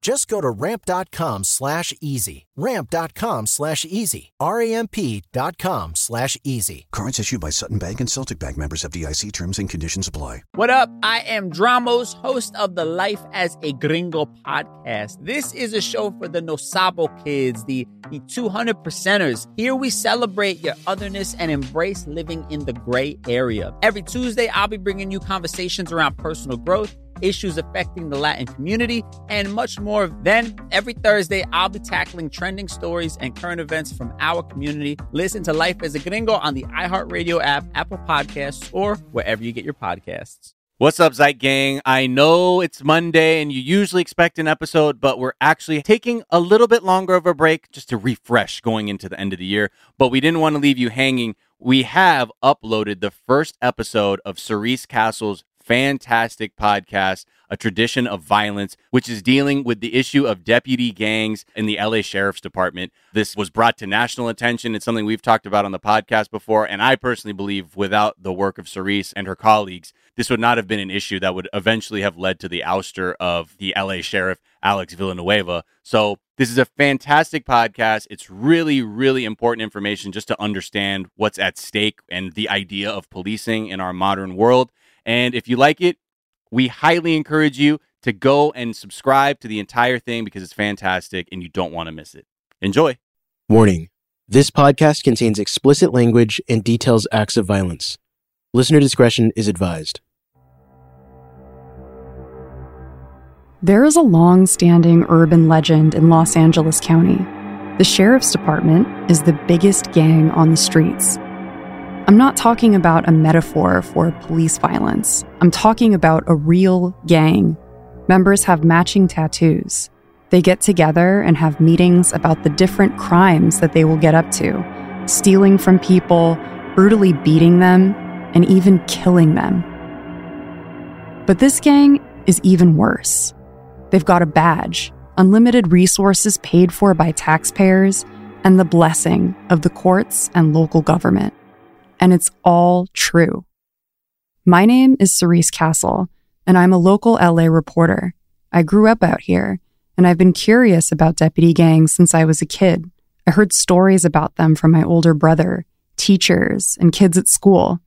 Just go to ramp.com slash easy. Ramp.com slash easy. R-A-M-P.com slash easy. Cards issued by Sutton Bank and Celtic Bank members FDIC terms and conditions apply. What up? I am Dramos, host of the Life as a Gringo podcast. This is a show for the Nosabo kids, the, the 200 percenters. Here we celebrate your otherness and embrace living in the gray area. Every Tuesday, I'll be bringing you conversations around personal growth issues affecting the Latin community, and much more. Then, every Thursday, I'll be tackling trending stories and current events from our community. Listen to Life as a Gringo on the iHeartRadio app, Apple Podcasts, or wherever you get your podcasts. What's up, Zeit Gang? I know it's Monday and you usually expect an episode, but we're actually taking a little bit longer of a break just to refresh going into the end of the year. But we didn't want to leave you hanging. We have uploaded the first episode of Cerise Castle's fantastic podcast, A Tradition of Violence, which is dealing with the issue of deputy gangs in the LA Sheriff's Department. This was brought to national attention. It's something we've talked about on the podcast before. And I personally believe without the work of Cerise and her colleagues, this would not have been an issue that would eventually have led to the ouster of the LA Sheriff, Alex Villanueva. So this is a fantastic podcast. It's really, really important information just to understand what's at stake and the idea of policing in our modern world. And if you like it, we highly encourage you to go and subscribe to the entire thing because it's fantastic and you don't want to miss it. Enjoy. Warning this podcast contains explicit language and details acts of violence. Listener discretion is advised. There is a long standing urban legend in Los Angeles County. The Sheriff's Department is the biggest gang on the streets. I'm not talking about a metaphor for police violence. I'm talking about a real gang. Members have matching tattoos. They get together and have meetings about the different crimes that they will get up to stealing from people, brutally beating them, and even killing them. But this gang is even worse. They've got a badge, unlimited resources paid for by taxpayers, and the blessing of the courts and local government and it's all true. My name is Cerise Castle, and I'm a local LA reporter. I grew up out here, and I've been curious about deputy gangs since I was a kid. I heard stories about them from my older brother, teachers, and kids at school.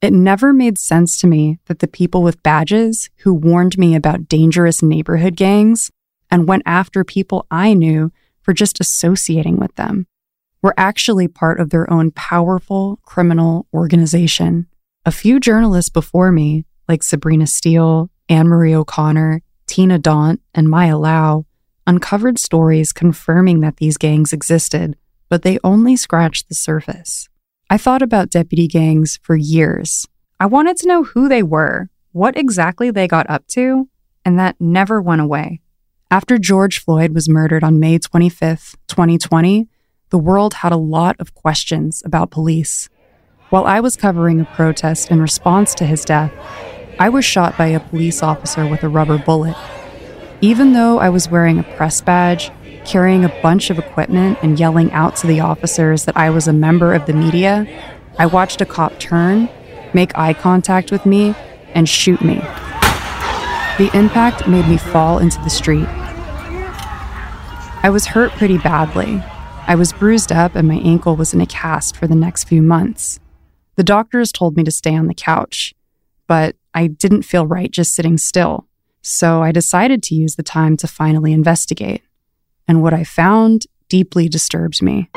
It never made sense to me that the people with badges who warned me about dangerous neighborhood gangs and went after people I knew for just associating with them were actually part of their own powerful criminal organization. A few journalists before me, like Sabrina Steele, Anne Marie O'Connor, Tina Daunt, and Maya Lau, uncovered stories confirming that these gangs existed, but they only scratched the surface. I thought about deputy gangs for years. I wanted to know who they were, what exactly they got up to, and that never went away. After George Floyd was murdered on May 25th, 2020, the world had a lot of questions about police. While I was covering a protest in response to his death, I was shot by a police officer with a rubber bullet. Even though I was wearing a press badge, carrying a bunch of equipment, and yelling out to the officers that I was a member of the media, I watched a cop turn, make eye contact with me, and shoot me. The impact made me fall into the street. I was hurt pretty badly. I was bruised up and my ankle was in a cast for the next few months. The doctors told me to stay on the couch, but I didn't feel right just sitting still, so I decided to use the time to finally investigate. And what I found deeply disturbed me.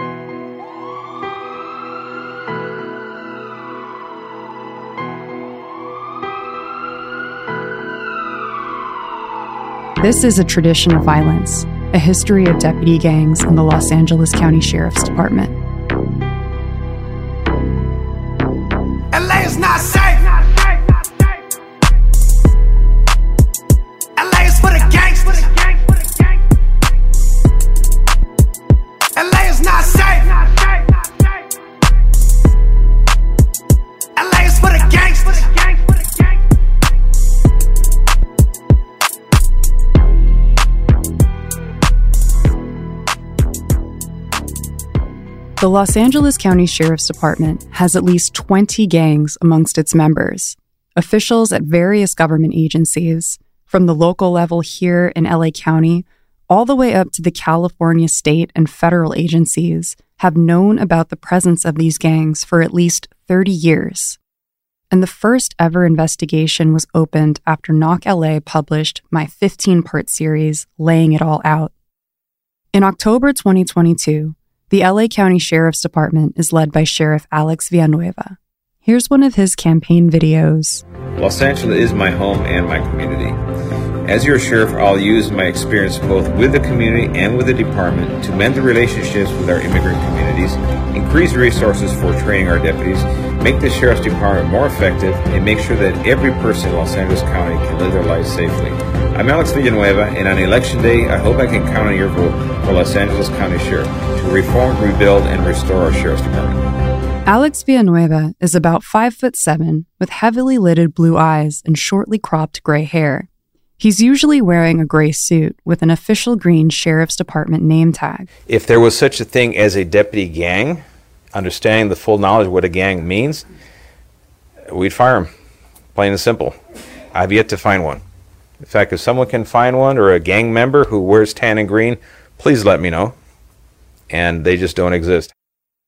This is a tradition of violence, a history of deputy gangs in the Los Angeles County Sheriff's Department. The Los Angeles County Sheriff's Department has at least 20 gangs amongst its members. Officials at various government agencies, from the local level here in LA County all the way up to the California state and federal agencies, have known about the presence of these gangs for at least 30 years. And the first ever investigation was opened after Knock LA published my 15 part series, Laying It All Out. In October 2022, the LA County Sheriff's Department is led by Sheriff Alex Villanueva. Here's one of his campaign videos. Los Angeles is my home and my community. As your sheriff, I'll use my experience both with the community and with the department to mend the relationships with our immigrant communities, increase resources for training our deputies, make the sheriff's department more effective, and make sure that every person in Los Angeles County can live their lives safely. I'm Alex Villanueva, and on election day, I hope I can count on your vote for Los Angeles County Sheriff to reform, rebuild, and restore our sheriff's department. Alex Villanueva is about five foot seven, with heavily lidded blue eyes and shortly cropped gray hair. He's usually wearing a gray suit with an official green Sheriff's Department name tag. If there was such a thing as a deputy gang, understanding the full knowledge of what a gang means, we'd fire him. Plain and simple. I've yet to find one. In fact, if someone can find one or a gang member who wears tan and green, please let me know. And they just don't exist.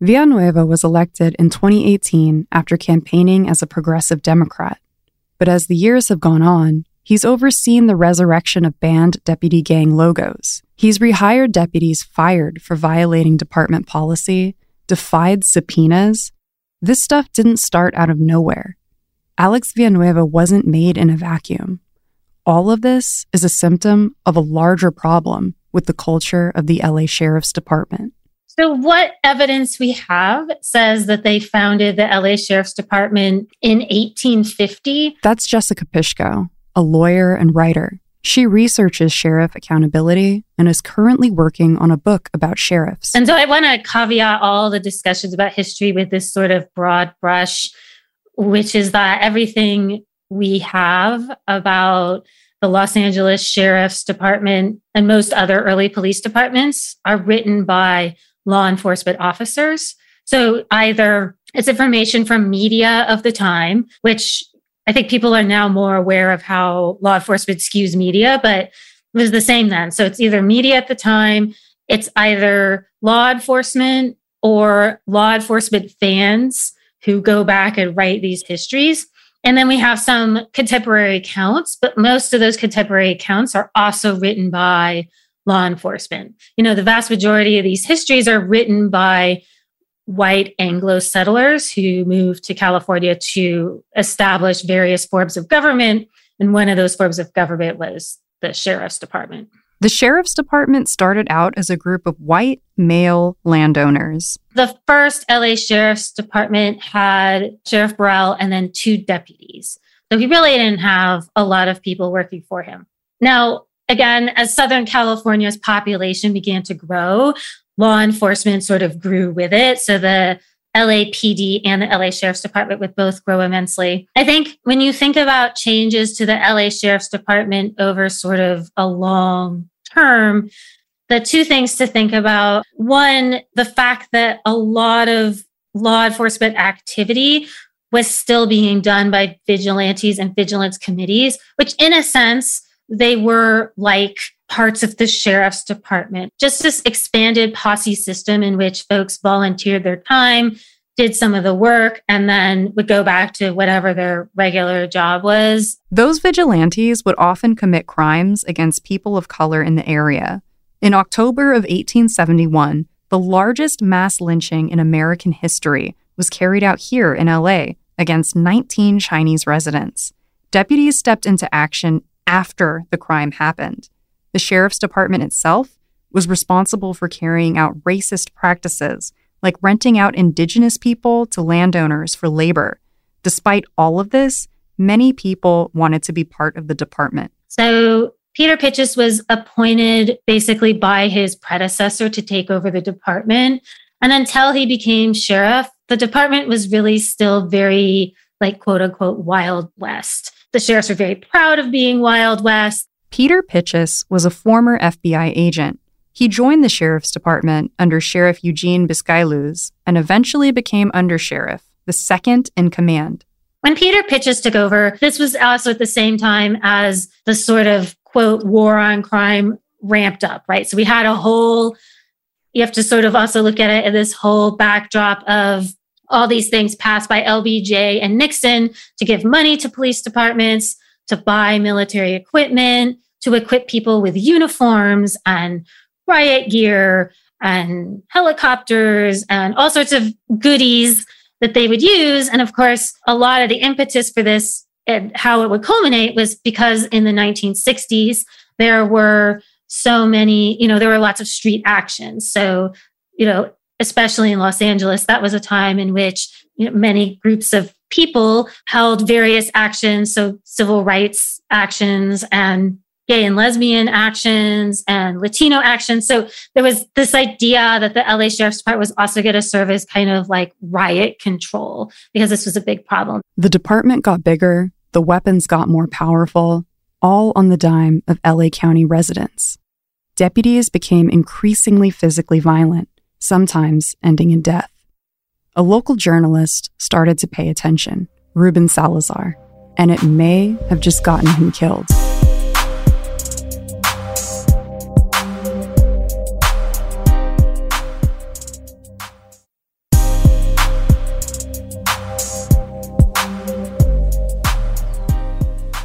Villanueva was elected in 2018 after campaigning as a progressive Democrat. But as the years have gone on, he's overseen the resurrection of banned deputy gang logos. He's rehired deputies fired for violating department policy, defied subpoenas. This stuff didn't start out of nowhere. Alex Villanueva wasn't made in a vacuum. All of this is a symptom of a larger problem with the culture of the LA Sheriff's Department. So, what evidence we have says that they founded the LA Sheriff's Department in 1850? That's Jessica Pishko, a lawyer and writer. She researches sheriff accountability and is currently working on a book about sheriffs. And so, I want to caveat all the discussions about history with this sort of broad brush, which is that everything we have about the Los Angeles Sheriff's Department and most other early police departments are written by law enforcement officers. So either it's information from media of the time, which I think people are now more aware of how law enforcement skews media, but it was the same then. So it's either media at the time, it's either law enforcement or law enforcement fans who go back and write these histories. And then we have some contemporary accounts, but most of those contemporary accounts are also written by law enforcement. You know, the vast majority of these histories are written by white Anglo settlers who moved to California to establish various forms of government. And one of those forms of government was the sheriff's department. The sheriff's department started out as a group of white male landowners. The first LA Sheriff's Department had Sheriff Burrill and then two deputies. So he really didn't have a lot of people working for him. Now, again, as Southern California's population began to grow, law enforcement sort of grew with it. So the LAPD and the LA Sheriff's Department would both grow immensely. I think when you think about changes to the LA Sheriff's Department over sort of a long term, the two things to think about one, the fact that a lot of law enforcement activity was still being done by vigilantes and vigilance committees, which in a sense, they were like parts of the sheriff's department. Just this expanded posse system in which folks volunteered their time, did some of the work, and then would go back to whatever their regular job was. Those vigilantes would often commit crimes against people of color in the area. In October of 1871, the largest mass lynching in American history was carried out here in LA against 19 Chinese residents. Deputies stepped into action after the crime happened. The sheriff's department itself was responsible for carrying out racist practices like renting out indigenous people to landowners for labor. Despite all of this, many people wanted to be part of the department. So Peter Pitchess was appointed basically by his predecessor to take over the department. And until he became sheriff, the department was really still very, like, quote unquote, Wild West. The sheriffs were very proud of being Wild West. Peter Pitchess was a former FBI agent. He joined the sheriff's department under Sheriff Eugene Biscailuz and eventually became undersheriff, the second in command. When Peter Pitchess took over, this was also at the same time as the sort of quote war on crime ramped up, right? So we had a whole, you have to sort of also look at it in this whole backdrop of all these things passed by LBJ and Nixon to give money to police departments, to buy military equipment, to equip people with uniforms and riot gear and helicopters and all sorts of goodies that they would use. And of course, a lot of the impetus for this and how it would culminate was because in the 1960s, there were so many, you know, there were lots of street actions. So, you know, especially in Los Angeles, that was a time in which you know, many groups of people held various actions, so civil rights actions and gay and lesbian actions and Latino actions. So there was this idea that the LA Sheriff's Department was also going to serve as kind of like riot control because this was a big problem. The department got bigger, the weapons got more powerful, all on the dime of LA County residents. Deputies became increasingly physically violent sometimes ending in death. A local journalist started to pay attention, Ruben Salazar, and it may have just gotten him killed.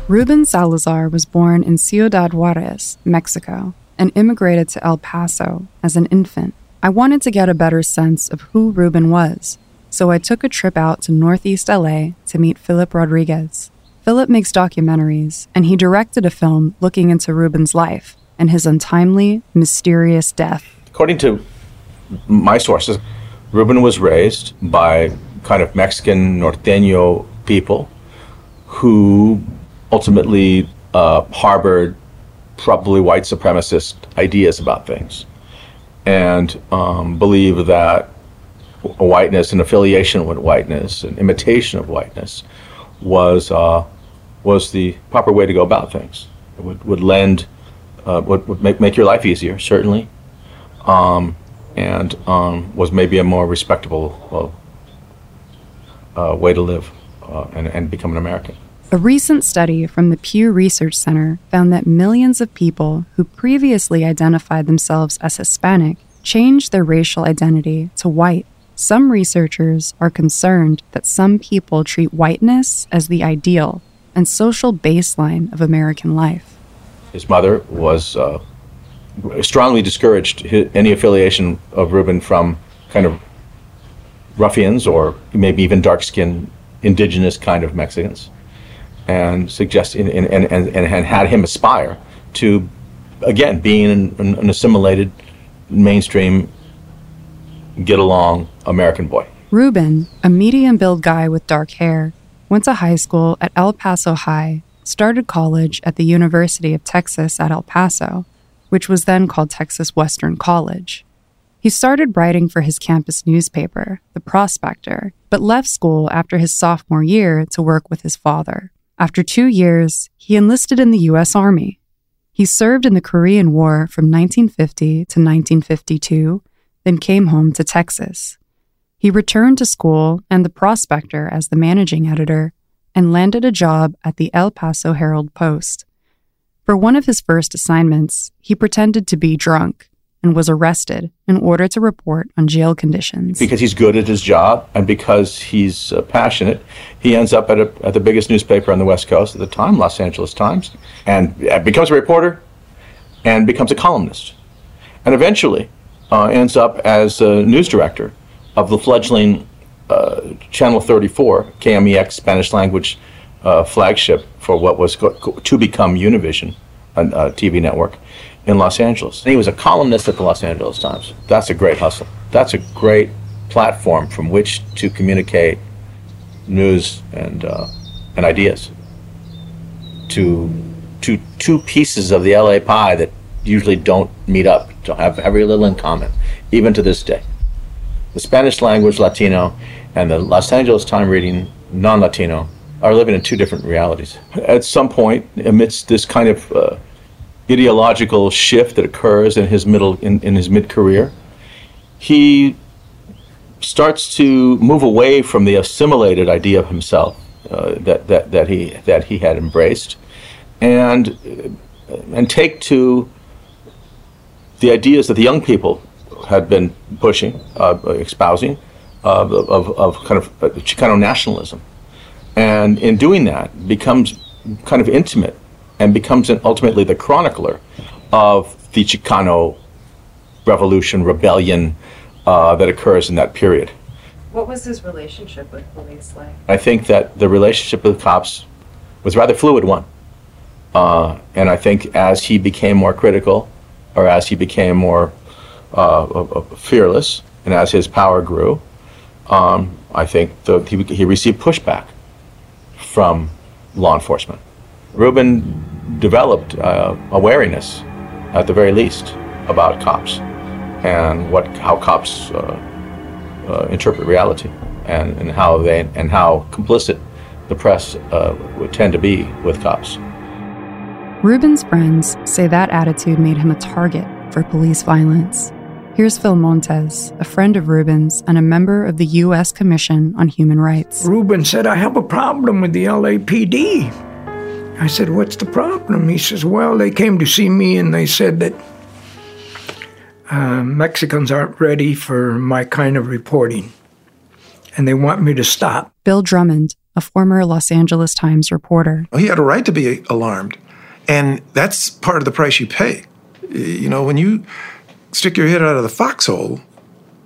Ruben Salazar was born in Ciudad Juarez, Mexico, and immigrated to El Paso as an infant. I wanted to get a better sense of who Ruben was, so I took a trip out to Northeast LA to meet Philip Rodriguez. Philip makes documentaries, and he directed a film looking into Ruben's life and his untimely, mysterious death. According to my sources, Ruben was raised by kind of Mexican norteño people who ultimately uh, harbored probably white supremacist ideas about things and um, believe that whiteness and affiliation with whiteness and imitation of whiteness was uh, was the proper way to go about things. It would, would lend uh, would, would make, make your life easier certainly, um, and um, was maybe a more respectable uh, way to live uh, and, and become an American. A recent study from the Pew Research Center found that millions of people who previously identified themselves as Hispanic changed their racial identity to white. Some researchers are concerned that some people treat whiteness as the ideal and social baseline of American life. His mother was uh, strongly discouraged any affiliation of Ruben from kind of ruffians or maybe even dark skinned indigenous kind of Mexicans and suggest and, and, and, and had him aspire to again being an, an assimilated mainstream get along American boy. Ruben, a medium built guy with dark hair, went to high school at El Paso High, started college at the University of Texas at El Paso, which was then called Texas Western College. He started writing for his campus newspaper, The Prospector, but left school after his sophomore year to work with his father. After two years, he enlisted in the U.S. Army. He served in the Korean War from 1950 to 1952, then came home to Texas. He returned to school and the Prospector as the managing editor and landed a job at the El Paso Herald Post. For one of his first assignments, he pretended to be drunk and was arrested in order to report on jail conditions. Because he's good at his job and because he's uh, passionate, he ends up at, a, at the biggest newspaper on the West Coast at the time, Los Angeles Times, and uh, becomes a reporter and becomes a columnist. And eventually uh, ends up as news director of the fledgling uh, Channel 34, KMEX Spanish language uh, flagship for what was go- to become Univision, a, a TV network in Los Angeles. And he was a columnist at the Los Angeles Times. That's a great hustle. That's a great platform from which to communicate news and uh, and ideas to to two pieces of the LA pie that usually don't meet up, to have very little in common, even to this day. The Spanish language Latino and the Los Angeles Time reading non Latino are living in two different realities. At some point, amidst this kind of uh, ideological shift that occurs in his middle in, in his mid career, he starts to move away from the assimilated idea of himself uh, that, that, that he that he had embraced, and uh, and take to the ideas that the young people had been pushing, uh, espousing, of, of, of kind of Chicano nationalism. And in doing that, becomes kind of intimate and becomes an, ultimately the chronicler of the Chicano revolution, rebellion uh, that occurs in that period. What was his relationship with police like? I think that the relationship with cops was a rather fluid one. Uh, and I think as he became more critical, or as he became more uh, fearless, and as his power grew, um, I think the, he, he received pushback from law enforcement. Ruben developed uh, awareness, at the very least, about cops and what how cops uh, uh, interpret reality and, and how they and how complicit the press uh, would tend to be with cops. Ruben's friends say that attitude made him a target for police violence. Here's Phil Montez, a friend of Ruben's and a member of the U.S. Commission on Human Rights. Ruben said, I have a problem with the LAPD. I said, What's the problem? He says, Well, they came to see me and they said that uh, Mexicans aren't ready for my kind of reporting and they want me to stop. Bill Drummond, a former Los Angeles Times reporter. He had a right to be alarmed. And that's part of the price you pay. You know, when you stick your head out of the foxhole,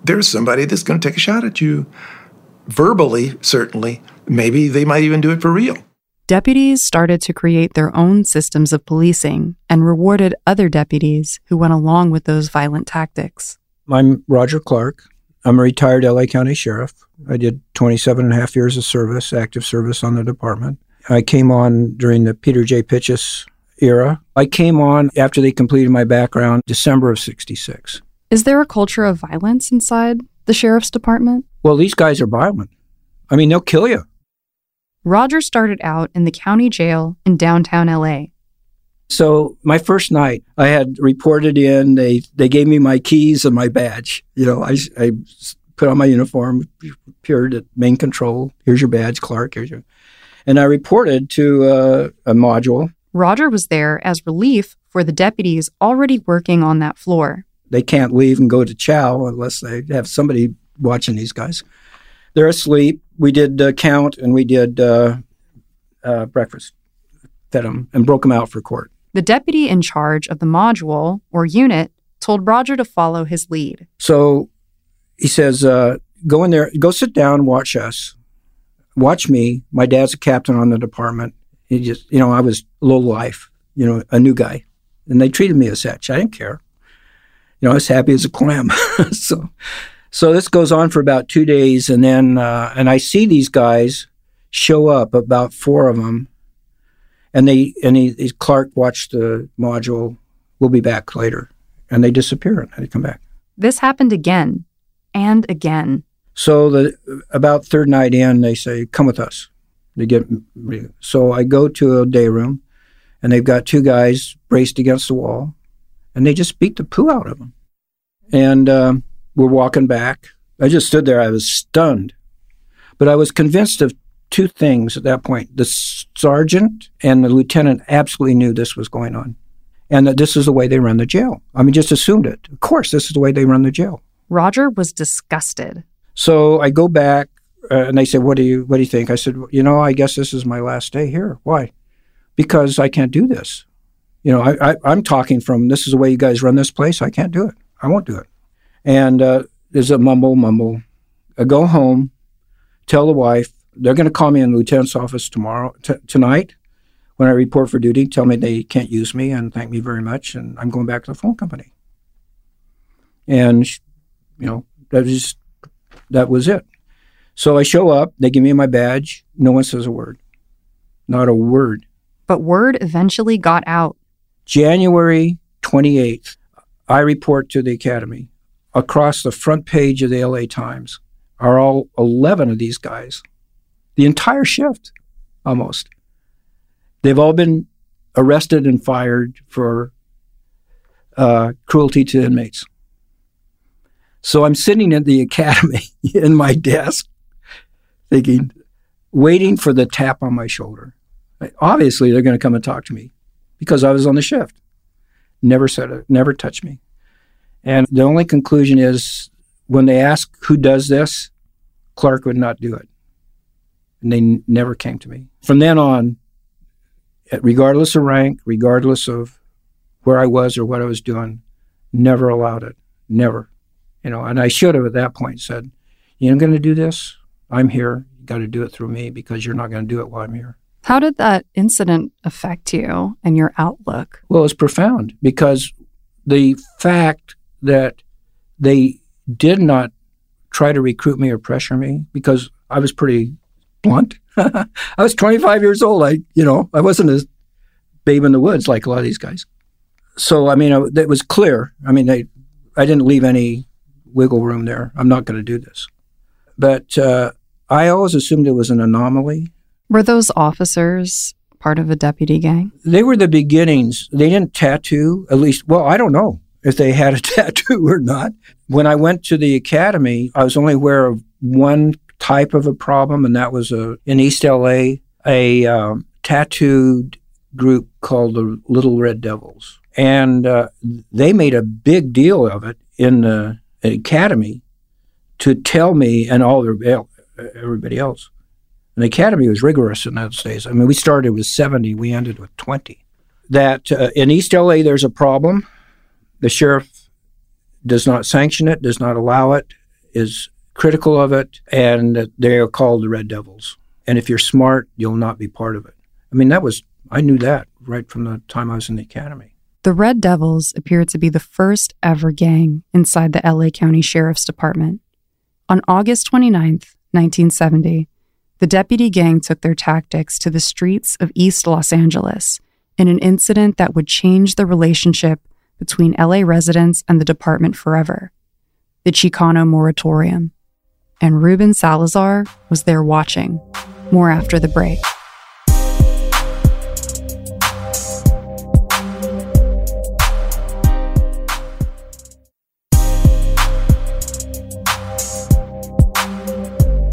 there's somebody that's going to take a shot at you. Verbally, certainly. Maybe they might even do it for real. Deputies started to create their own systems of policing and rewarded other deputies who went along with those violent tactics. I'm Roger Clark. I'm a retired LA County Sheriff. I did 27 and a half years of service, active service on the department. I came on during the Peter J. Pitchess era. I came on after they completed my background, December of 66. Is there a culture of violence inside the sheriff's department? Well, these guys are violent. I mean, they'll kill you. Roger started out in the county jail in downtown LA. So my first night, I had reported in. They they gave me my keys and my badge. You know, I, I put on my uniform, appeared at main control. Here's your badge, Clark. Here's your, and I reported to uh, a module Roger was there as relief for the deputies already working on that floor. They can't leave and go to chow unless they have somebody watching these guys. They're asleep. We did uh, count and we did uh, uh, breakfast, fed them, and broke them out for court. The deputy in charge of the module or unit told Roger to follow his lead. So he says, uh, Go in there, go sit down, watch us. Watch me. My dad's a captain on the department. He just, you know, I was low life, you know, a new guy. And they treated me as such. I didn't care. You know, I was happy as a clam. so, so this goes on for about two days, and then, uh, and I see these guys show up, about four of them, and they and he, he- Clark watched the module. We'll be back later, and they disappear and they come back. This happened again and again. So the about third night in, they say, "Come with us." They get so I go to a day room, and they've got two guys braced against the wall, and they just beat the poo out of them. And um, we're walking back. I just stood there. I was stunned, but I was convinced of two things at that point: the sergeant and the lieutenant absolutely knew this was going on, and that this is the way they run the jail. I mean, just assumed it. Of course, this is the way they run the jail. Roger was disgusted. So I go back, uh, and they said, "What do you What do you think?" I said, "You know, I guess this is my last day here. Why? Because I can't do this. You know, I, I, I'm talking from this is the way you guys run this place. I can't do it. I won't do it." And uh, there's a mumble, mumble. I go home, tell the wife they're going to call me in the lieutenant's office tomorrow, t- tonight, when I report for duty. Tell me they can't use me and thank me very much, and I'm going back to the phone company. And you know, that was that was it. So I show up, they give me my badge, no one says a word. Not a word. But word eventually got out. January 28th, I report to the academy. Across the front page of the LA Times are all 11 of these guys. The entire shift, almost. They've all been arrested and fired for uh, cruelty to inmates. So I'm sitting at the academy in my desk, thinking, waiting for the tap on my shoulder. Obviously, they're going to come and talk to me because I was on the shift. Never said it, never touched me. And the only conclusion is when they ask who does this, Clark would not do it. And they n- never came to me. From then on, regardless of rank, regardless of where I was or what I was doing, never allowed it. Never. You know, and I should have at that point said, You're going to do this? I'm here. You got to do it through me because you're not going to do it while I'm here. How did that incident affect you and your outlook? Well, it's profound because the fact that they did not try to recruit me or pressure me because I was pretty blunt. I was 25 years old. I, you know, I wasn't a babe in the woods like a lot of these guys. So, I mean, I- it was clear. I mean, they, I didn't leave any wiggle room there. I'm not going to do this. But uh, I always assumed it was an anomaly. Were those officers part of a deputy gang? they were the beginnings. They didn't tattoo, at least, well, I don't know if they had a tattoo or not. When I went to the academy, I was only aware of one type of a problem, and that was a, in East LA, a um, tattooed group called the Little Red Devils. And uh, they made a big deal of it in the academy to tell me and all the, everybody else. And the academy was rigorous in those days. I mean, we started with 70, we ended with 20. That uh, in East LA, there's a problem. The sheriff does not sanction it, does not allow it, is critical of it, and they are called the Red Devils. And if you're smart, you'll not be part of it. I mean, that was, I knew that right from the time I was in the academy. The Red Devils appeared to be the first ever gang inside the LA County Sheriff's Department. On August 29th, 1970, the deputy gang took their tactics to the streets of East Los Angeles in an incident that would change the relationship between LA residents and the department forever the Chicano Moratorium. And Ruben Salazar was there watching. More after the break.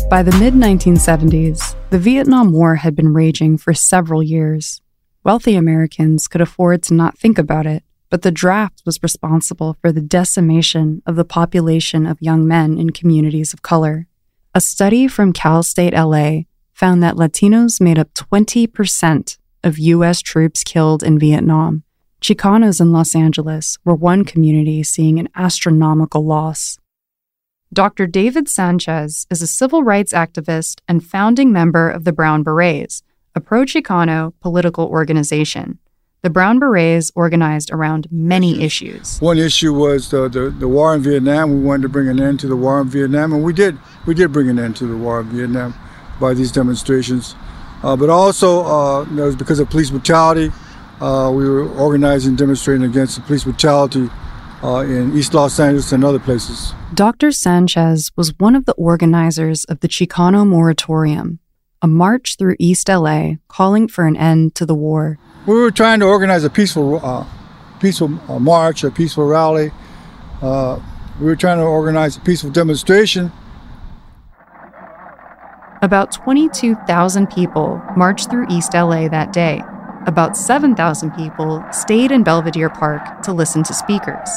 By the mid 1970s, the Vietnam War had been raging for several years. Wealthy Americans could afford to not think about it, but the draft was responsible for the decimation of the population of young men in communities of color. A study from Cal State LA found that Latinos made up 20% of U.S. troops killed in Vietnam. Chicanos in Los Angeles were one community seeing an astronomical loss. Dr. David Sanchez is a civil rights activist and founding member of the Brown Berets, a pro Chicano political organization. The Brown Berets organized around many issues. One issue was the, the, the war in Vietnam. We wanted to bring an end to the war in Vietnam, and we did. We did bring an end to the war in Vietnam. by these demonstrations. Uh, but also, uh, it was because of police brutality. Uh, we were organizing, demonstrating against the police brutality uh, in East Los Angeles and other places. Dr. Sanchez was one of the organizers of the Chicano Moratorium, a march through East LA calling for an end to the war. We were trying to organize a peaceful, uh, peaceful uh, march, a peaceful rally. Uh, we were trying to organize a peaceful demonstration. About 22,000 people marched through East LA that day. About 7,000 people stayed in Belvedere Park to listen to speakers.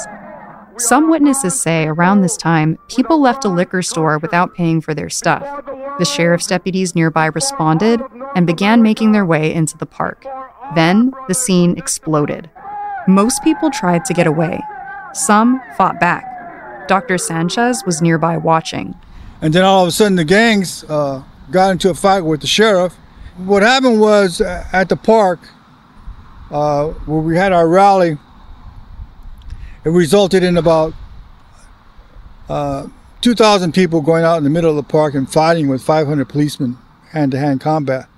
Some witnesses say around this time, people left a liquor store without paying for their stuff. The sheriff's deputies nearby responded and began making their way into the park. Then the scene exploded. Most people tried to get away. Some fought back. Dr. Sanchez was nearby watching. And then all of a sudden, the gangs uh, got into a fight with the sheriff. What happened was uh, at the park, uh, where we had our rally, it resulted in about uh, 2,000 people going out in the middle of the park and fighting with 500 policemen, hand to hand combat,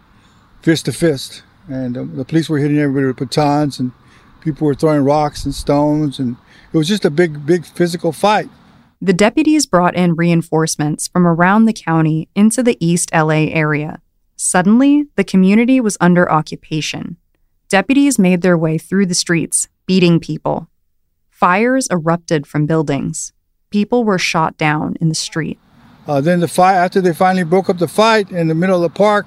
fist to fist. And uh, the police were hitting everybody with batons, and people were throwing rocks and stones, and it was just a big, big physical fight. The deputies brought in reinforcements from around the county into the East LA area. Suddenly, the community was under occupation. Deputies made their way through the streets, beating people. Fires erupted from buildings. People were shot down in the street. Uh, then the fight, after they finally broke up the fight in the middle of the park,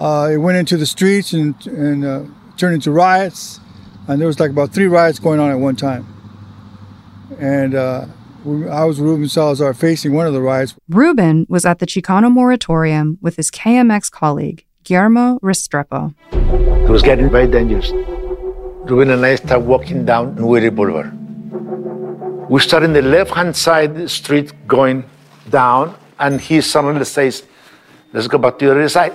it went into the streets and, and uh, turned into riots. And there was like about three riots going on at one time. And uh, I was Ruben Salazar facing one of the riots. Ruben was at the Chicano Moratorium with his KMEX colleague, Guillermo Restrepo. It was getting very dangerous. Ruben and I started walking down Whittier Boulevard. We start in the left-hand side street going down, and he suddenly says, let's go back to the other side.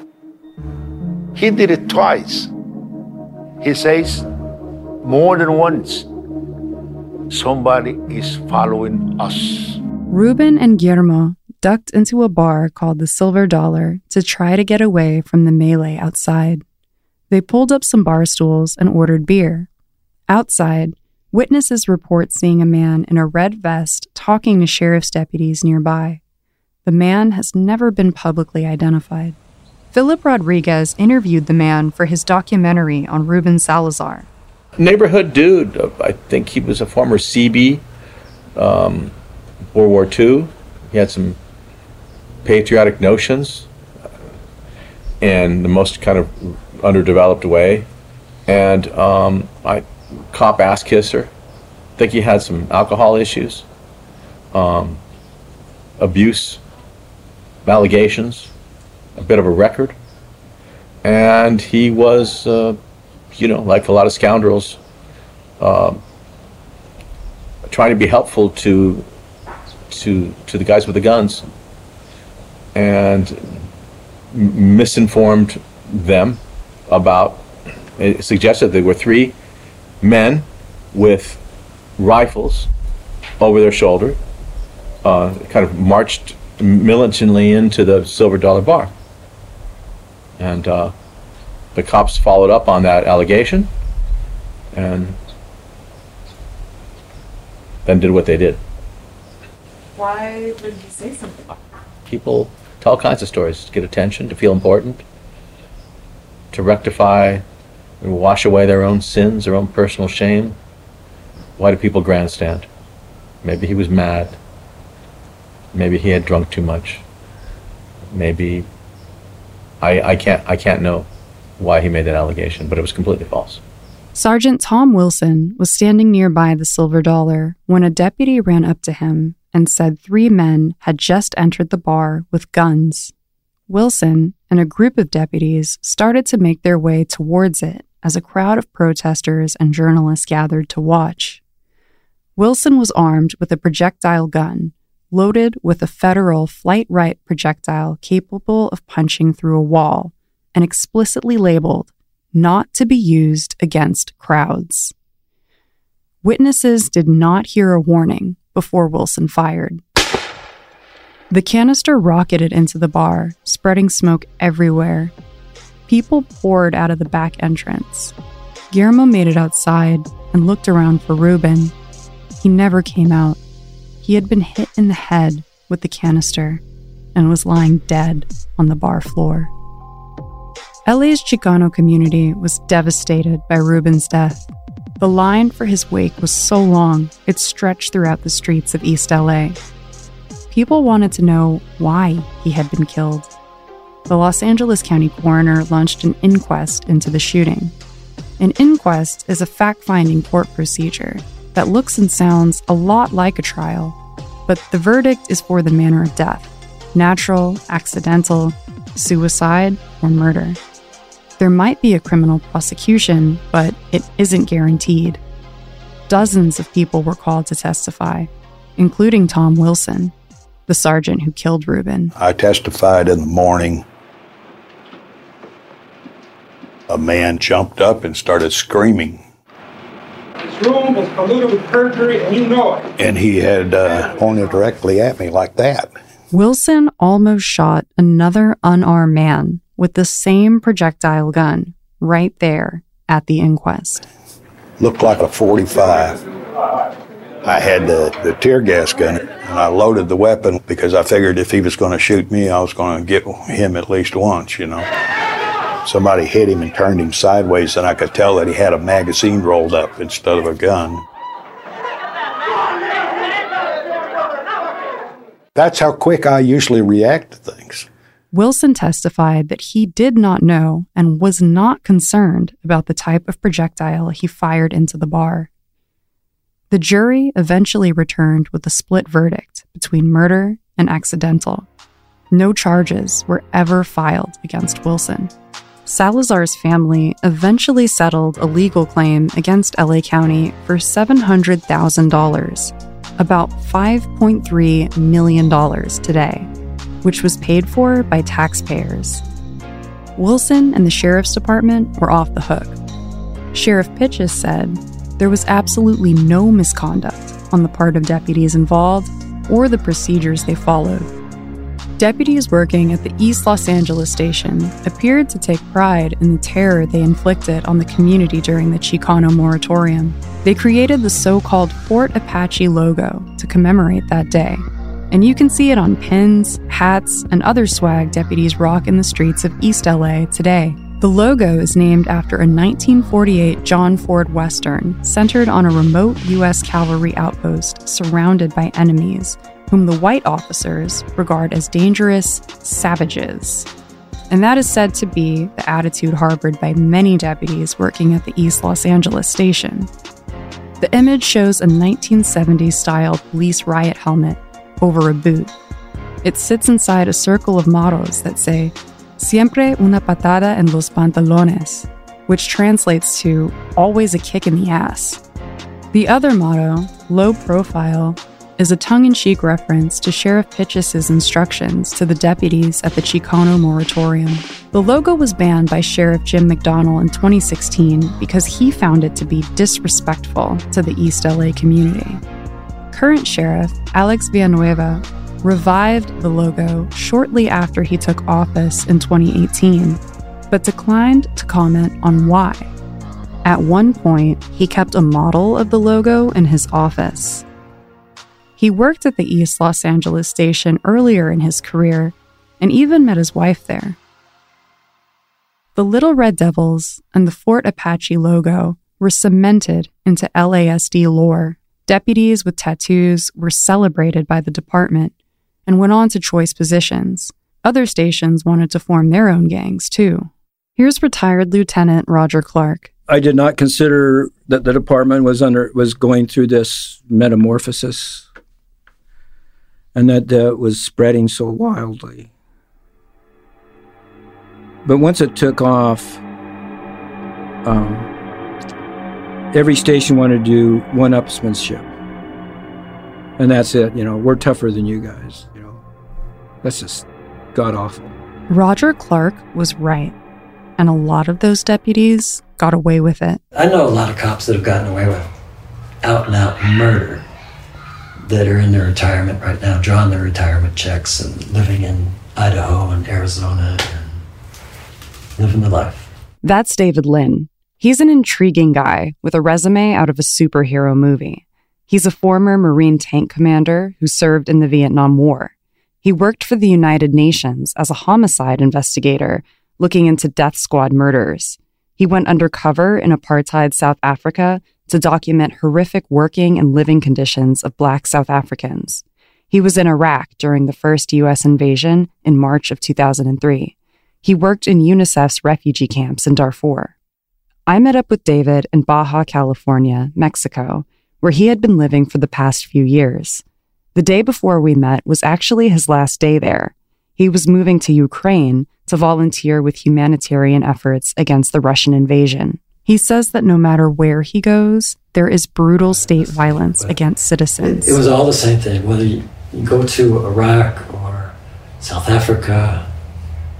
He did it twice. He says, more than once, somebody is following us. Ruben and Guillermo ducked into a bar called the Silver Dollar to try to get away from the melee outside. They pulled up some bar stools and ordered beer. Outside, witnesses report seeing a man in a red vest talking to sheriff's deputies nearby. The man has never been publicly identified. Philip Rodriguez interviewed the man for his documentary on Ruben Salazar. Neighborhood dude. I think he was a former Seabee, um, World War II. He had some patriotic notions in the most kind of underdeveloped way. And um, I cop ass kisser. I think he had some alcohol issues, um, abuse, allegations, a bit of a record. And he was, uh, you know, like a lot of scoundrels, uh, trying to be helpful to to to the guys with the guns, and misinformed them about. It suggested there were three men with rifles over their shoulder, uh, kind of marched militantly into the Silver Dollar Bar. And uh, the cops followed up on that allegation and then did what they did. Why would he say something? People tell all kinds of stories to get attention, to feel important, to rectify and wash away their own sins, their own personal shame. Why do people grandstand? Maybe he was mad. Maybe he had drunk too much. Maybe I, I can't I can't know why he made that allegation, but it was completely false. Sergeant Tom Wilson was standing nearby the Silver Dollar when a deputy ran up to him and said three men had just entered the bar with guns. Wilson and a group of deputies started to make their way towards it as a crowd of protesters and journalists gathered to watch. Wilson was armed with a projectile gun, loaded with a federal Flite-Rite projectile capable of punching through a wall, and explicitly labeled not to be used against crowds. Witnesses did not hear a warning before Wilson fired. The canister rocketed into the bar, spreading smoke everywhere. People poured out of the back entrance. Guillermo made it outside and looked around for Ruben. He never came out. He had been hit in the head with the canister and was lying dead on the bar floor. LA's Chicano community was devastated by Ruben's death. The line for his wake was so long, it stretched throughout the streets of East LA. People wanted to know why he had been killed. The Los Angeles County coroner launched an inquest into the shooting. An inquest is a fact finding court procedure that looks and sounds a lot like a trial, but the verdict is for the manner of death natural, accidental, suicide, or murder. There might be a criminal prosecution, but it isn't guaranteed. Dozens of people were called to testify, including Tom Wilson, the sergeant who killed Ruben. I testified in the morning. A man jumped up and started screaming, This room was polluted with perjury, and you know it. and he had uh, pointed directly at me like that. Wilson almost shot another unarmed man with the same projectile gun right there at the inquest. Looked like a 45. I had the, the tear gas gun, and I loaded the weapon because I figured if he was going to shoot me, I was going to get him at least once, you know. Somebody hit him and turned him sideways, and I could tell that he had a magazine rolled up instead of a gun. That's how quick I usually react to things. Wilson testified that he did not know and was not concerned about the type of projectile he fired into the bar. The jury eventually returned with a split verdict between murder and accidental. No charges were ever filed against Wilson. Salazar's family eventually settled a legal claim against LA County for $700,000, about $5.3 million today, which was paid for by taxpayers. Wilson and the sheriff's department were off the hook. Sheriff Pitchess said there was absolutely no misconduct on the part of deputies involved or the procedures they followed. Deputies working at the East Los Angeles station appeared to take pride in the terror they inflicted on the community during the Chicano moratorium. They created the so called Fort Apache logo to commemorate that day. And you can see it on pins, hats, and other swag deputies rock in the streets of East LA today. The logo is named after a 1948 John Ford Western centered on a remote U.S. cavalry outpost surrounded by enemies whom the white officers regard as dangerous savages. And that is said to be the attitude harbored by many deputies working at the East Los Angeles station. The image shows a 1970s style police riot helmet over a boot. It sits inside a circle of mottos that say, Siempre una patada en los pantalones, which translates to always a kick in the ass. The other motto, low profile, is a tongue in cheek reference to Sheriff Pitchess's instructions to the deputies at the Chicano moratorium. The logo was banned by Sheriff Jim McDonnell in 2016 because he found it to be disrespectful to the East LA community. Current Sheriff Alex Villanueva revived the logo shortly after he took office in 2018, but declined to comment on why. At one point, he kept a model of the logo in his office. He worked at the East Los Angeles station earlier in his career and even met his wife there. The Little Red Devils and the Fort Apache logo were cemented into LASD lore. Deputies with tattoos were celebrated by the department and went on to choice positions. Other stations wanted to form their own gangs, too. Here's retired Lieutenant Roger Clark. I did not consider that the department was under was going through this metamorphosis and that uh, was spreading so wildly. But once it took off, um, every station wanted to do one-upsmanship, and that's it. You know, we're tougher than you guys. You know, that's just god awful. Roger Clark was right, and a lot of those deputies got away with it. I know a lot of cops that have gotten away with out and out murder. That are in their retirement right now, drawing their retirement checks and living in Idaho and Arizona and living the life. That's David Lynn. He's an intriguing guy with a resume out of a superhero movie. He's a former Marine tank commander who served in the Vietnam War. He worked for the United Nations as a homicide investigator looking into death squad murders. He went undercover in apartheid South Africa to document horrific working and living conditions of Black South Africans. He was in Iraq during the first U.S. invasion in March of 2003. He worked in UNICEF's refugee camps in Darfur. I met up with David in Baja California, Mexico, where he had been living for the past few years. The day before we met was actually his last day there. He was moving to Ukraine to volunteer with humanitarian efforts against the Russian invasion. He says that no matter where he goes, there is brutal state violence against citizens. It was all the same thing, whether you go to Iraq or South Africa.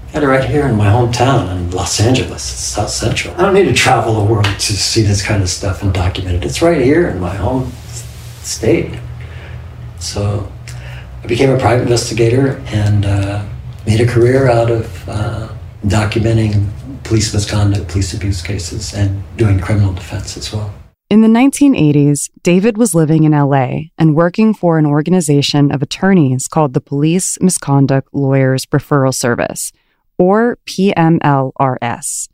I had it right here in my hometown in Los Angeles, South Central. I don't need to travel the world to see this kind of stuff and document it. It's right here in my home state. So I became a private investigator and uh, made a career out of uh, documenting police misconduct, police abuse cases, and doing criminal defense as well. In the 1980s, David was living in LA and working for an organization of attorneys called the Police Misconduct Lawyers Referral Service, or PMLRS.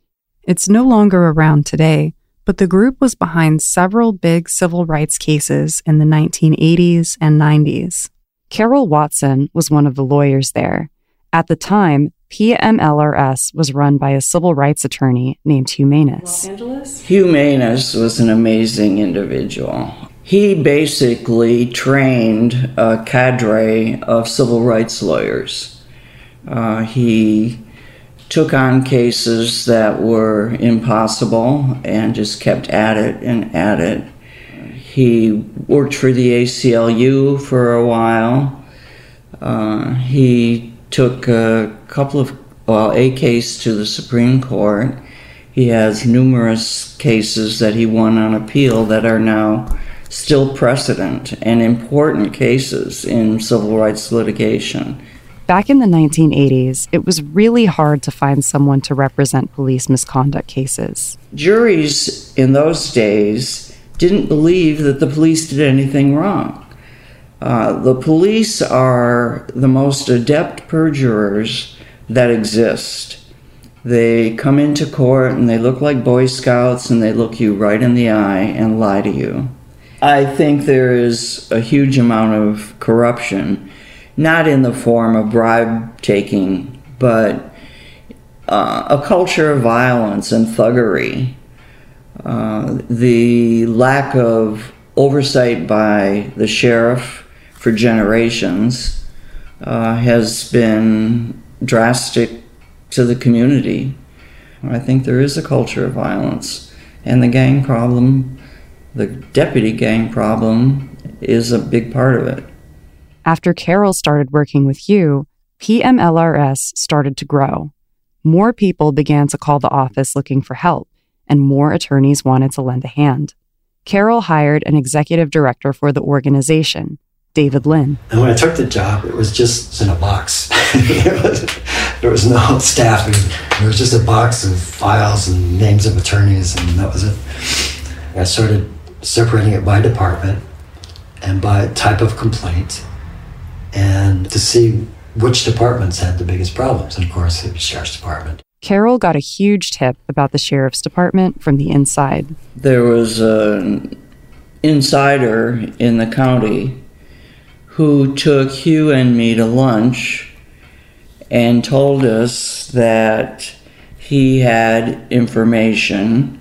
It's no longer around today, but the group was behind several big civil rights cases in the 1980s and 90s. Carol Watson was one of the lawyers there. At the time, PMLRS was run by a civil rights attorney named Hugh Manus. Hugh Manus was an amazing individual. He basically trained a cadre of civil rights lawyers. Uh, he took on cases that were impossible and just kept at it and at it. He worked for the ACLU for a while. Uh, he took a couple of, well, a case to the Supreme Court. He has numerous cases that he won on appeal that are now still precedent and important cases in civil rights litigation. Back in the 1980s, it was really hard to find someone to represent police misconduct cases. Juries in those days didn't believe that the police did anything wrong. Uh, the police are the most adept perjurers that exist. They come into court and they look like Boy Scouts and they look you right in the eye and lie to you. I think there is a huge amount of corruption, not in the form of bribe taking, but uh, a culture of violence and thuggery. Uh, the lack of oversight by the sheriff for generations uh, has been drastic to the community. I think there is a culture of violence, and the gang problem, the deputy gang problem, is a big part of it. After Carol started working with Hugh, PMLRS started to grow. More people began to call the office looking for help, and more attorneys wanted to lend a hand. Carol hired an executive director for the organization, David Lynn. And when I took the job, it was just in a box. there, was, there was no staffing. There was just a box of files and names of attorneys, and that was it. I started separating it by department and by type of complaint, and to see which departments had the biggest problems. And of course, it was sheriff's department. Carol got a huge tip about the sheriff's department from the inside. There was an insider in the county who took Hugh and me to lunch and told us that he had information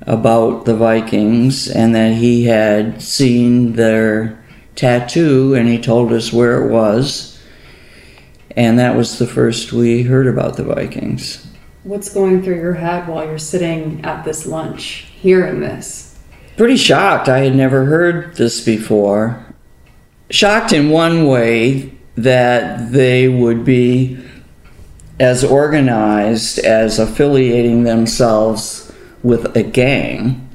about the Vikings and that he had seen their tattoo and he told us where it was. And that was the first we heard about the Vikings. What's going through your head while you're sitting at this lunch, hearing this? Pretty shocked. I had never heard this before. Shocked in one way that they would be as organized as affiliating themselves with a gang,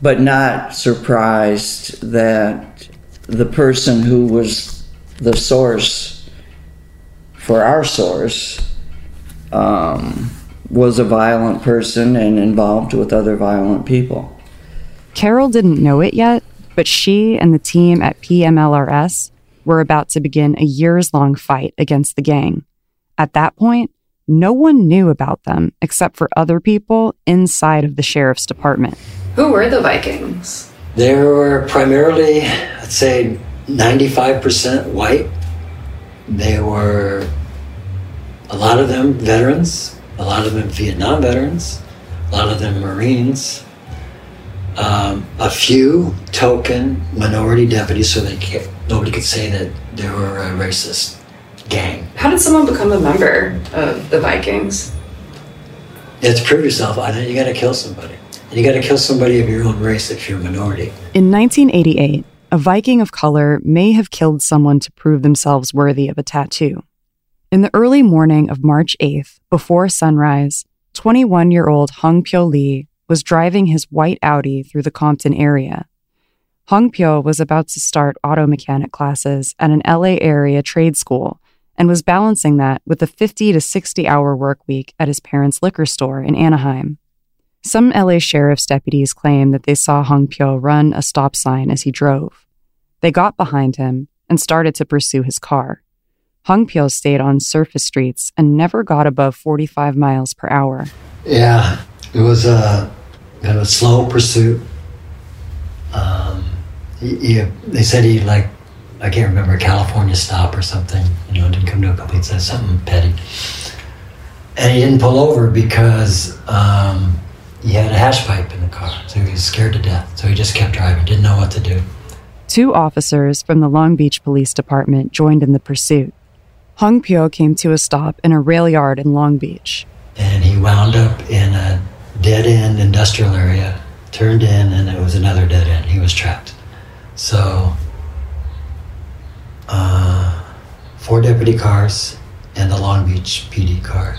but not surprised that the person who was the source for our source um, was a violent person and involved with other violent people. Carol didn't know it yet, but she and the team at PMLRS were about to begin a years long fight against the gang. At that point, no one knew about them except for other people inside of the sheriff's department. Who were the Vikings? They were primarily, I'd say, 95% white. They were, a lot of them veterans, a lot of them Vietnam veterans, a lot of them Marines, um, a few token minority deputies, so they can't, nobody could say that they were a racist gang. How did someone become a member of the Vikings? You have to prove yourself. I know you got to kill somebody. And you got to kill somebody of your own race if you're a minority. In 1988, a Viking of color may have killed someone to prove themselves worthy of a tattoo. In the early morning of March 8th, before sunrise, 21 year old Hong Pyo Lee was driving his white Audi through the Compton area. Hong Pyo was about to start auto mechanic classes at an LA area trade school and was balancing that with a 50 to 60 hour work week at his parents' liquor store in Anaheim. Some LA sheriff's deputies claim that they saw Hong Pyo run a stop sign as he drove. They got behind him and started to pursue his car. Hong Pyo stayed on surface streets and never got above 45 miles per hour. Yeah, it was a, kind of a slow pursuit. Um, he, he, they said he like I can't remember a California stop or something. You know, didn't come to a complete stop, something petty. And he didn't pull over because um, he had a hash pipe in the car, so he was scared to death. So he just kept driving, didn't know what to do. Two officers from the Long Beach Police Department joined in the pursuit. Hong Pyo came to a stop in a rail yard in Long Beach. And he wound up in a dead end industrial area, turned in, and it was another dead end. He was trapped. So uh, four deputy cars and the Long Beach PD car.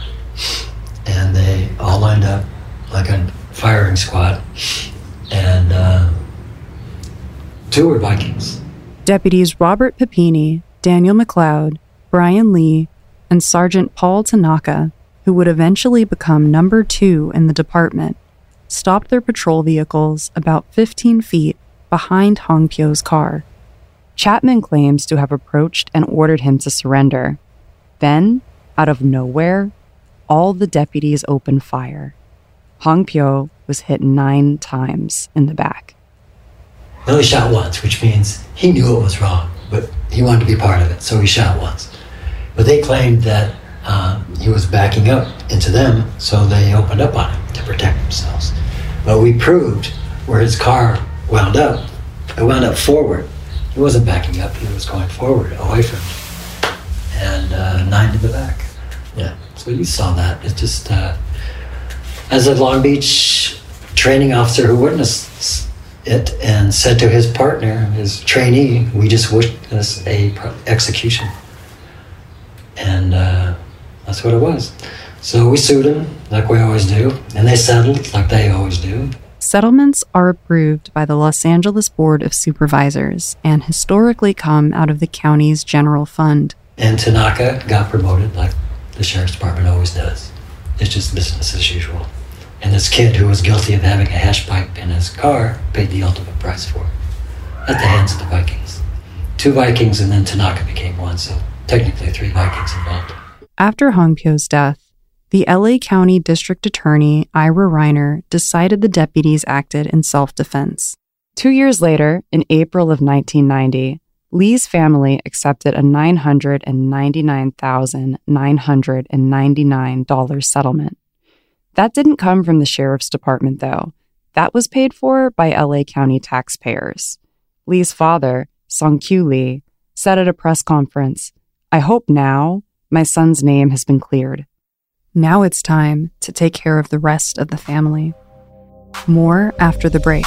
And they all lined up like a firing squad. And uh, two were Vikings. Deputies Robert Papini, Daniel McLeod, Brian Lee, and Sergeant Paul Tanaka, who would eventually become number two in the department, stopped their patrol vehicles about 15 feet behind Hong Pyo's car. Chapman claims to have approached and ordered him to surrender. Then, out of nowhere, all the deputies opened fire. Hong Pyo was hit nine times in the back. He only shot once, which means he knew it was wrong, but he wanted to be part of it, so he shot once. But they claimed that um, he was backing up into them, so they opened up on him to protect themselves. But we proved where his car wound up. It wound up forward. He wasn't backing up, he was going forward, away from me. And uh, nine to the back. Yeah, so you saw that. It's just, uh, as a Long Beach training officer who witnessed it and said to his partner, his trainee, we just witnessed a execution. And uh, that's what it was. So we sued him, like we always do, and they settled, like they always do. Settlements are approved by the Los Angeles Board of Supervisors and historically come out of the county's general fund. And Tanaka got promoted, like the sheriff's department always does. It's just business as usual. And this kid who was guilty of having a hash pipe in his car paid the ultimate price for it at the hands of the Vikings. Two Vikings, and then Tanaka became one, so technically three Vikings involved. After Hong Pyo's death, the LA County District Attorney Ira Reiner decided the deputies acted in self defense. Two years later, in April of 1990, Lee's family accepted a $999,999 settlement. That didn't come from the sheriff's department, though. That was paid for by LA County taxpayers. Lee's father, Song Kyu Lee, said at a press conference, I hope now my son's name has been cleared. Now it's time to take care of the rest of the family. More after the break.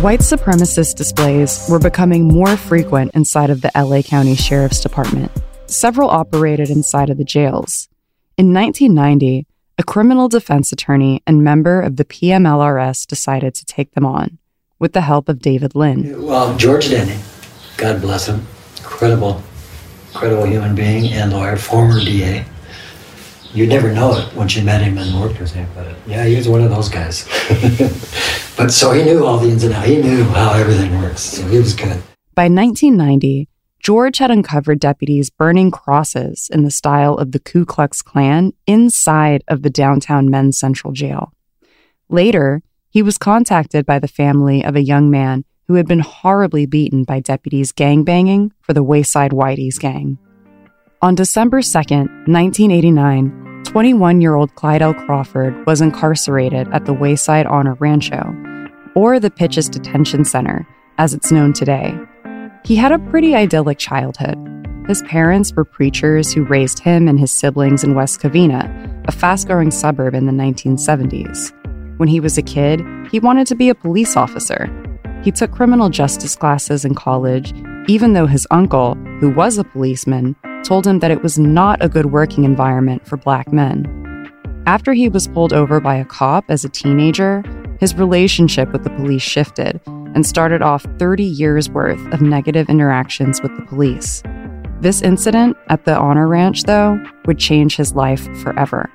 White supremacist displays were becoming more frequent inside of the LA County Sheriff's Department. Several operated inside of the jails. In 1990, a criminal defense attorney and member of the PMLRS decided to take them on, with the help of David Lynn. Well, George Denny, God bless him, incredible, incredible human being and lawyer, former DA. You'd never know it once you met him and worked with him, but yeah, he was one of those guys. but so he knew all the ins and outs. He knew how everything works, so he was good. By 1990, George had uncovered deputies burning crosses in the style of the Ku Klux Klan inside of the downtown men's central jail. Later, he was contacted by the family of a young man who had been horribly beaten by deputies gangbanging for the Wayside Whiteys gang. On December 2nd, 1989, 21 year old Clyde L. Crawford was incarcerated at the Wayside Honor Rancho, or the Pitchess Detention Center, as it's known today. He had a pretty idyllic childhood. His parents were preachers who raised him and his siblings in West Covina, a fast growing suburb in the 1970s. When he was a kid, he wanted to be a police officer. He took criminal justice classes in college, even though his uncle, who was a policeman, told him that it was not a good working environment for black men. After he was pulled over by a cop as a teenager, his relationship with the police shifted and started off 30 years worth of negative interactions with the police. This incident at the Honor Ranch, though, would change his life forever.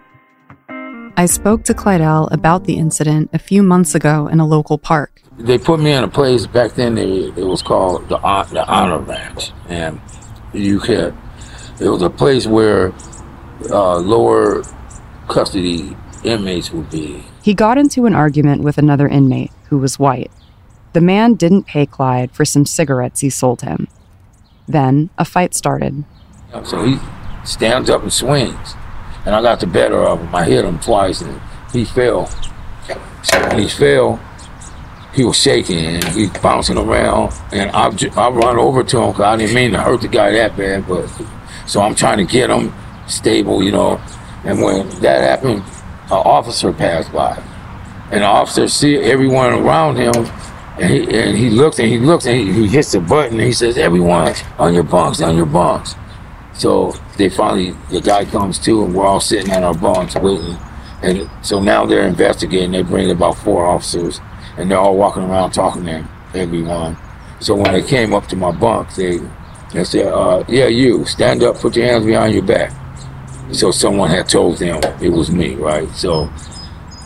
I spoke to Clydell about the incident a few months ago in a local park. They put me in a place back then. They, it was called the the Honor Ranch, and you could. It was a place where uh, lower custody inmates would be. He got into an argument with another inmate who was white. The man didn't pay Clyde for some cigarettes he sold him. Then a fight started. So he stands up and swings, and I got the better of him. I hit him twice, and he fell. When he fell, he was shaking and he bouncing around, and I, I run over to him because I didn't mean to hurt the guy that bad, but so I'm trying to get him stable, you know. And when that happened, an officer passed by, and the officer see everyone around him and he, and he looks and he looks and he, he hits the button and he says, Everyone on your bunks, on your bunks. So they finally, the guy comes to and we're all sitting on our bunks waiting. And so now they're investigating. They bring about four officers and they're all walking around talking to everyone. So when they came up to my bunk, they, they said, uh, Yeah, you, stand up, put your hands behind your back. So someone had told them it was me, right? So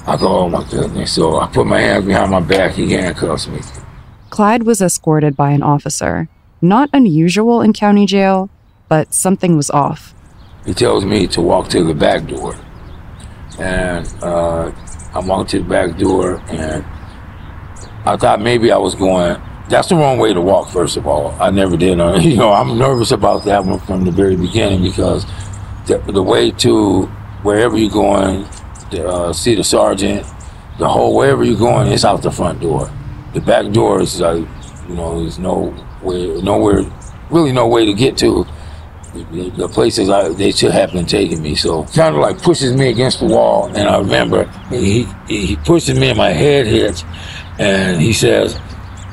I go, oh my goodness. So I put my hands behind my back. He handcuffs me. Clyde was escorted by an officer. Not unusual in county jail, but something was off. He tells me to walk to the back door. And uh, I walked to the back door, and I thought maybe I was going. That's the wrong way to walk, first of all. I never did. Uh, you know, I'm nervous about that one from the very beginning because the, the way to wherever you're going, to, uh, see the sergeant, the whole wherever you're going, it's out the front door. The back door is like, you know, there's no way, nowhere, really no way to get to the, the places I, they should have been taking me. So kind of like pushes me against the wall, and I remember he he pushes me and my head hits, and he says,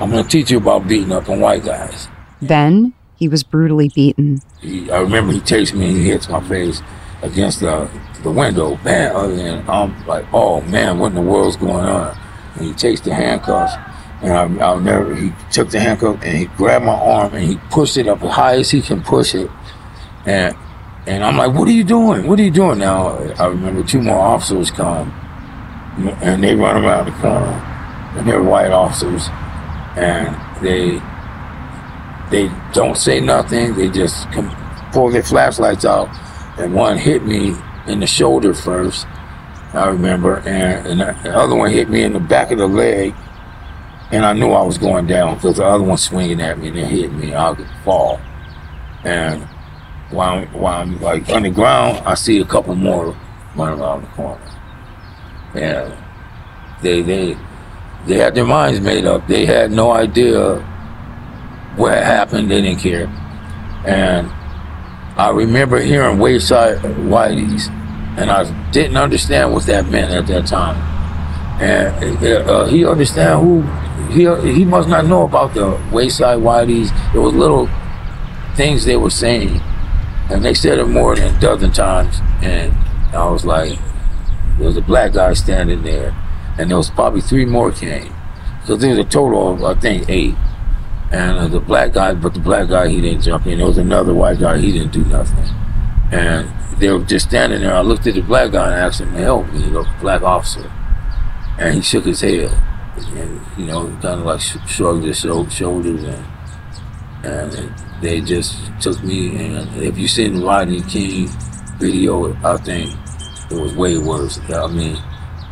"I'm going to teach you about beating up on white guys." Then he was brutally beaten. He, I remember he takes me and he hits my face against the the window, bam, and I'm like, oh man, what in the world's going on? And he takes the handcuffs, and I, I'll never. He took the handcuff and he grabbed my arm and he pushed it up as high as he can push it, and and I'm like, what are you doing? What are you doing now? I remember two more officers come, and they run around the corner, and they're white officers, and they they don't say nothing. They just come, pull their flashlights out, and one hit me in the shoulder first, I remember, and, and the other one hit me in the back of the leg, and I knew I was going down because the other one swinging at me and it hit me, I could fall. And while I'm, while I'm like on the ground, I see a couple more running around the corner. And they they they had their minds made up. They had no idea what happened. They didn't care. And I remember hearing Wayside Whiteys, and I didn't understand what that meant at that time. And uh, he understand who he he must not know about the wayside whiteys. It was little things they were saying, and they said it more than a dozen times. And I was like, there was a black guy standing there, and there was probably three more came. So there was a total of I think eight. And uh, the black guy, but the black guy he didn't jump in. There was another white guy, he didn't do nothing. And they were just standing there. I looked at the black guy and asked him to help me, the black officer. And he shook his head. And, you know, kind of like sh- shrugged his sho- shoulders and and they just took me and if you seen the Rodney King video, I think it was way worse. I mean,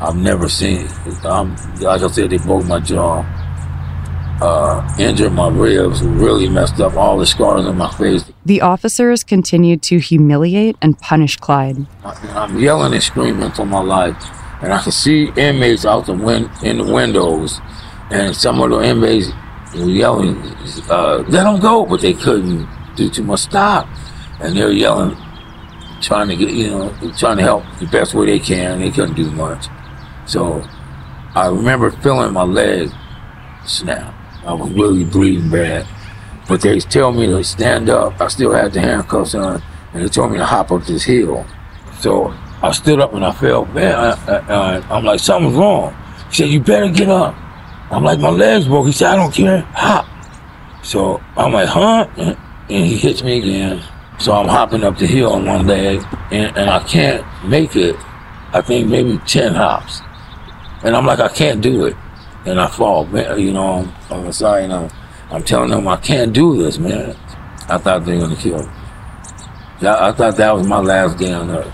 I've never seen it. Um, like I said, they broke my jaw, uh, injured my ribs, really messed up all the scars on my face. The officers continued to humiliate and punish Clyde. I'm yelling and screaming for my life, and I can see inmates out the win- in the windows, and some of the inmates were yelling, uh, "Let them go!" But they couldn't do too much. Stop! And they're yelling, trying to get you know, trying to help the best way they can. They couldn't do much. So I remember feeling my leg snap. I was really bleeding bad. But they tell me to stand up. I still had the handcuffs on, and they told me to hop up this hill. So I stood up and I I, I, I, am like, something's wrong. He said, you better get up. I'm like, my legs broke. He said, I don't care. Hop. So I'm like, huh? And he hits me again. So I'm hopping up the hill on one leg, and, and I can't make it. I think maybe 10 hops. And I'm like, I can't do it. And I fall, you know, on the side, and I'm, I'm telling them I can't do this, man. I thought they were gonna kill me. I thought that was my last day on earth.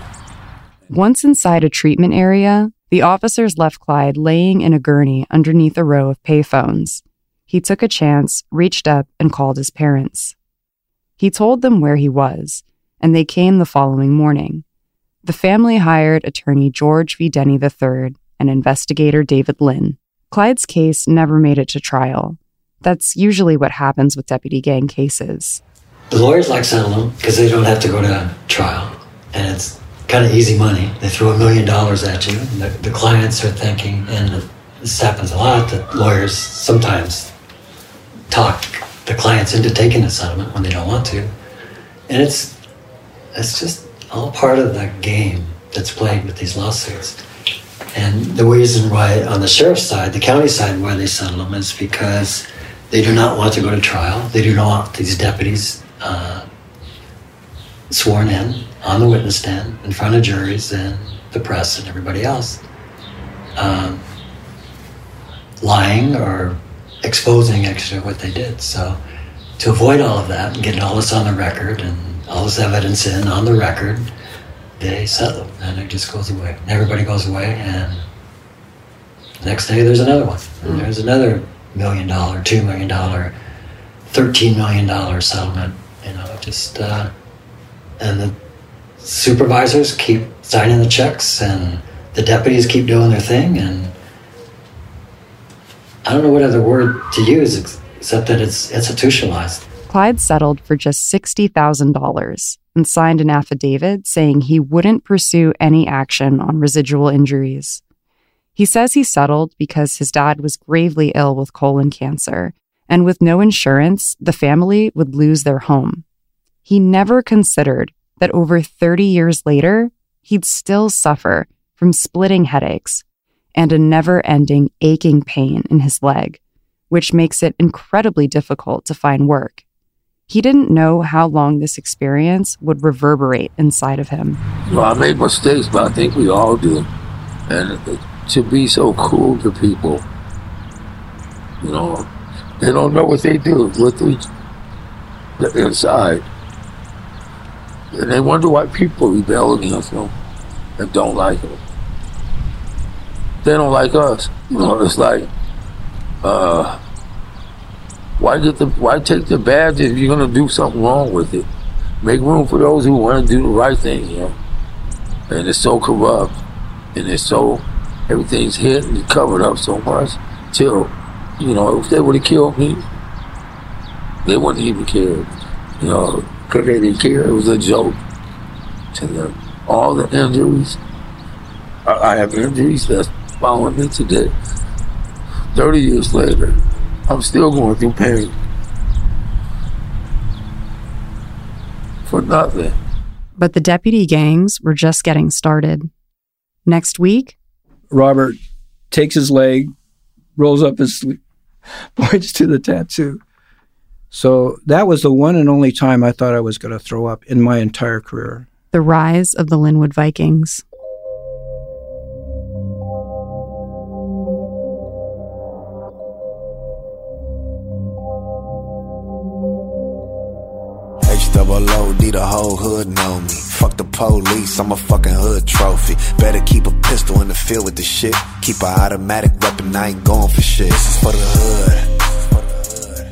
Once inside a treatment area, the officers left Clyde laying in a gurney underneath a row of payphones. He took a chance, reached up, and called his parents. He told them where he was, and they came the following morning. The family hired attorney George V. Denny III and investigator David Lynn. Clyde's case never made it to trial. That's usually what happens with deputy gang cases. The lawyers like settling because they don't have to go to trial, and it's kind of easy money. They throw a million dollars at you. The, the clients are thinking, and this happens a lot, that lawyers sometimes talk the clients into taking a settlement when they don't want to, and it's it's just all part of the game that's played with these lawsuits. And the reason why, on the sheriff's side, the county side, why they settle them is because they do not want to go to trial. They do not want these deputies uh, sworn in on the witness stand in front of juries and the press and everybody else, um, lying or exposing extra what they did. So, to avoid all of that and getting all this on the record and all this evidence in on the record, they settle and it just goes away. Everybody goes away, and the next day there's another one. And there's another million dollar, two million dollar, thirteen million dollar settlement. You know, just uh, and the supervisors keep signing the checks, and the deputies keep doing their thing, and I don't know what other word to use except that it's institutionalized. Clyde settled for just $60,000 and signed an affidavit saying he wouldn't pursue any action on residual injuries. He says he settled because his dad was gravely ill with colon cancer, and with no insurance, the family would lose their home. He never considered that over 30 years later, he'd still suffer from splitting headaches and a never ending aching pain in his leg, which makes it incredibly difficult to find work. He didn't know how long this experience would reverberate inside of him. Well, I made mistakes, but I think we all do. And to be so cool to people, you know, they don't know what they do with the inside. And they wonder why people rebel against them and don't like them. They don't like us. You know, it's like, uh, why get the why take the badge if you're gonna do something wrong with it? Make room for those who want to do the right thing, you know. And it's so corrupt, and it's so everything's hidden and covered up so much. Till, you know, if they would have killed me, they wouldn't even care. You know, because they didn't care. It was a joke to them. All the injuries, I, I have injuries that's following me today. Thirty years later, I'm still going through pain. For nothing. But the deputy gangs were just getting started. Next week, Robert takes his leg, rolls up his sleeve, points to the tattoo. So that was the one and only time I thought I was going to throw up in my entire career. the rise of the Lynwood Vikings. O D the whole hood know me. Fuck the police, I'm a fucking hood trophy. Better keep a pistol in the field with the shit. Keep a automatic weapon, I ain't going for shit. This is for the hood.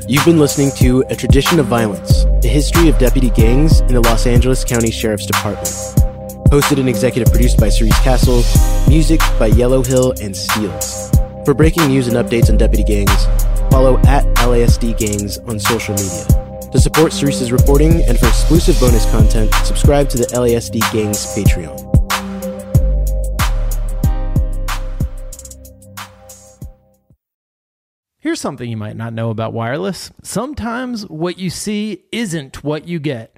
You've been listening to A Tradition of Violence, the history of deputy gangs in the Los Angeles County Sheriff's Department. Hosted and executive produced by Cerise Castle, music by Yelohill and Steelz. For breaking news and updates on deputy gangs, follow at LASD Gangs on social media. To support Cerise's reporting and for exclusive bonus content, subscribe to the LASD Gangs Patreon. Here's something you might not know about wireless. Sometimes what you see isn't what you get.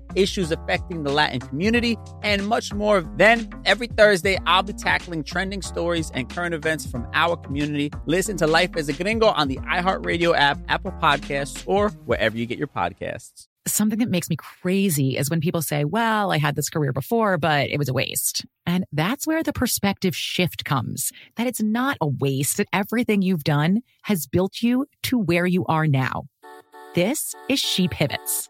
issues affecting the Latin community, and much more. Then, every Thursday, I'll be tackling trending stories and current events from our community. Listen to Life as a Gringo on the iHeartRadio app, Apple Podcasts, or wherever you get your podcasts. Something that makes me crazy is when people say, well, I had this career before, but it was a waste. And that's where the perspective shift comes that it's not a waste, that everything you've done has built you to where you are now. This is She Pivots,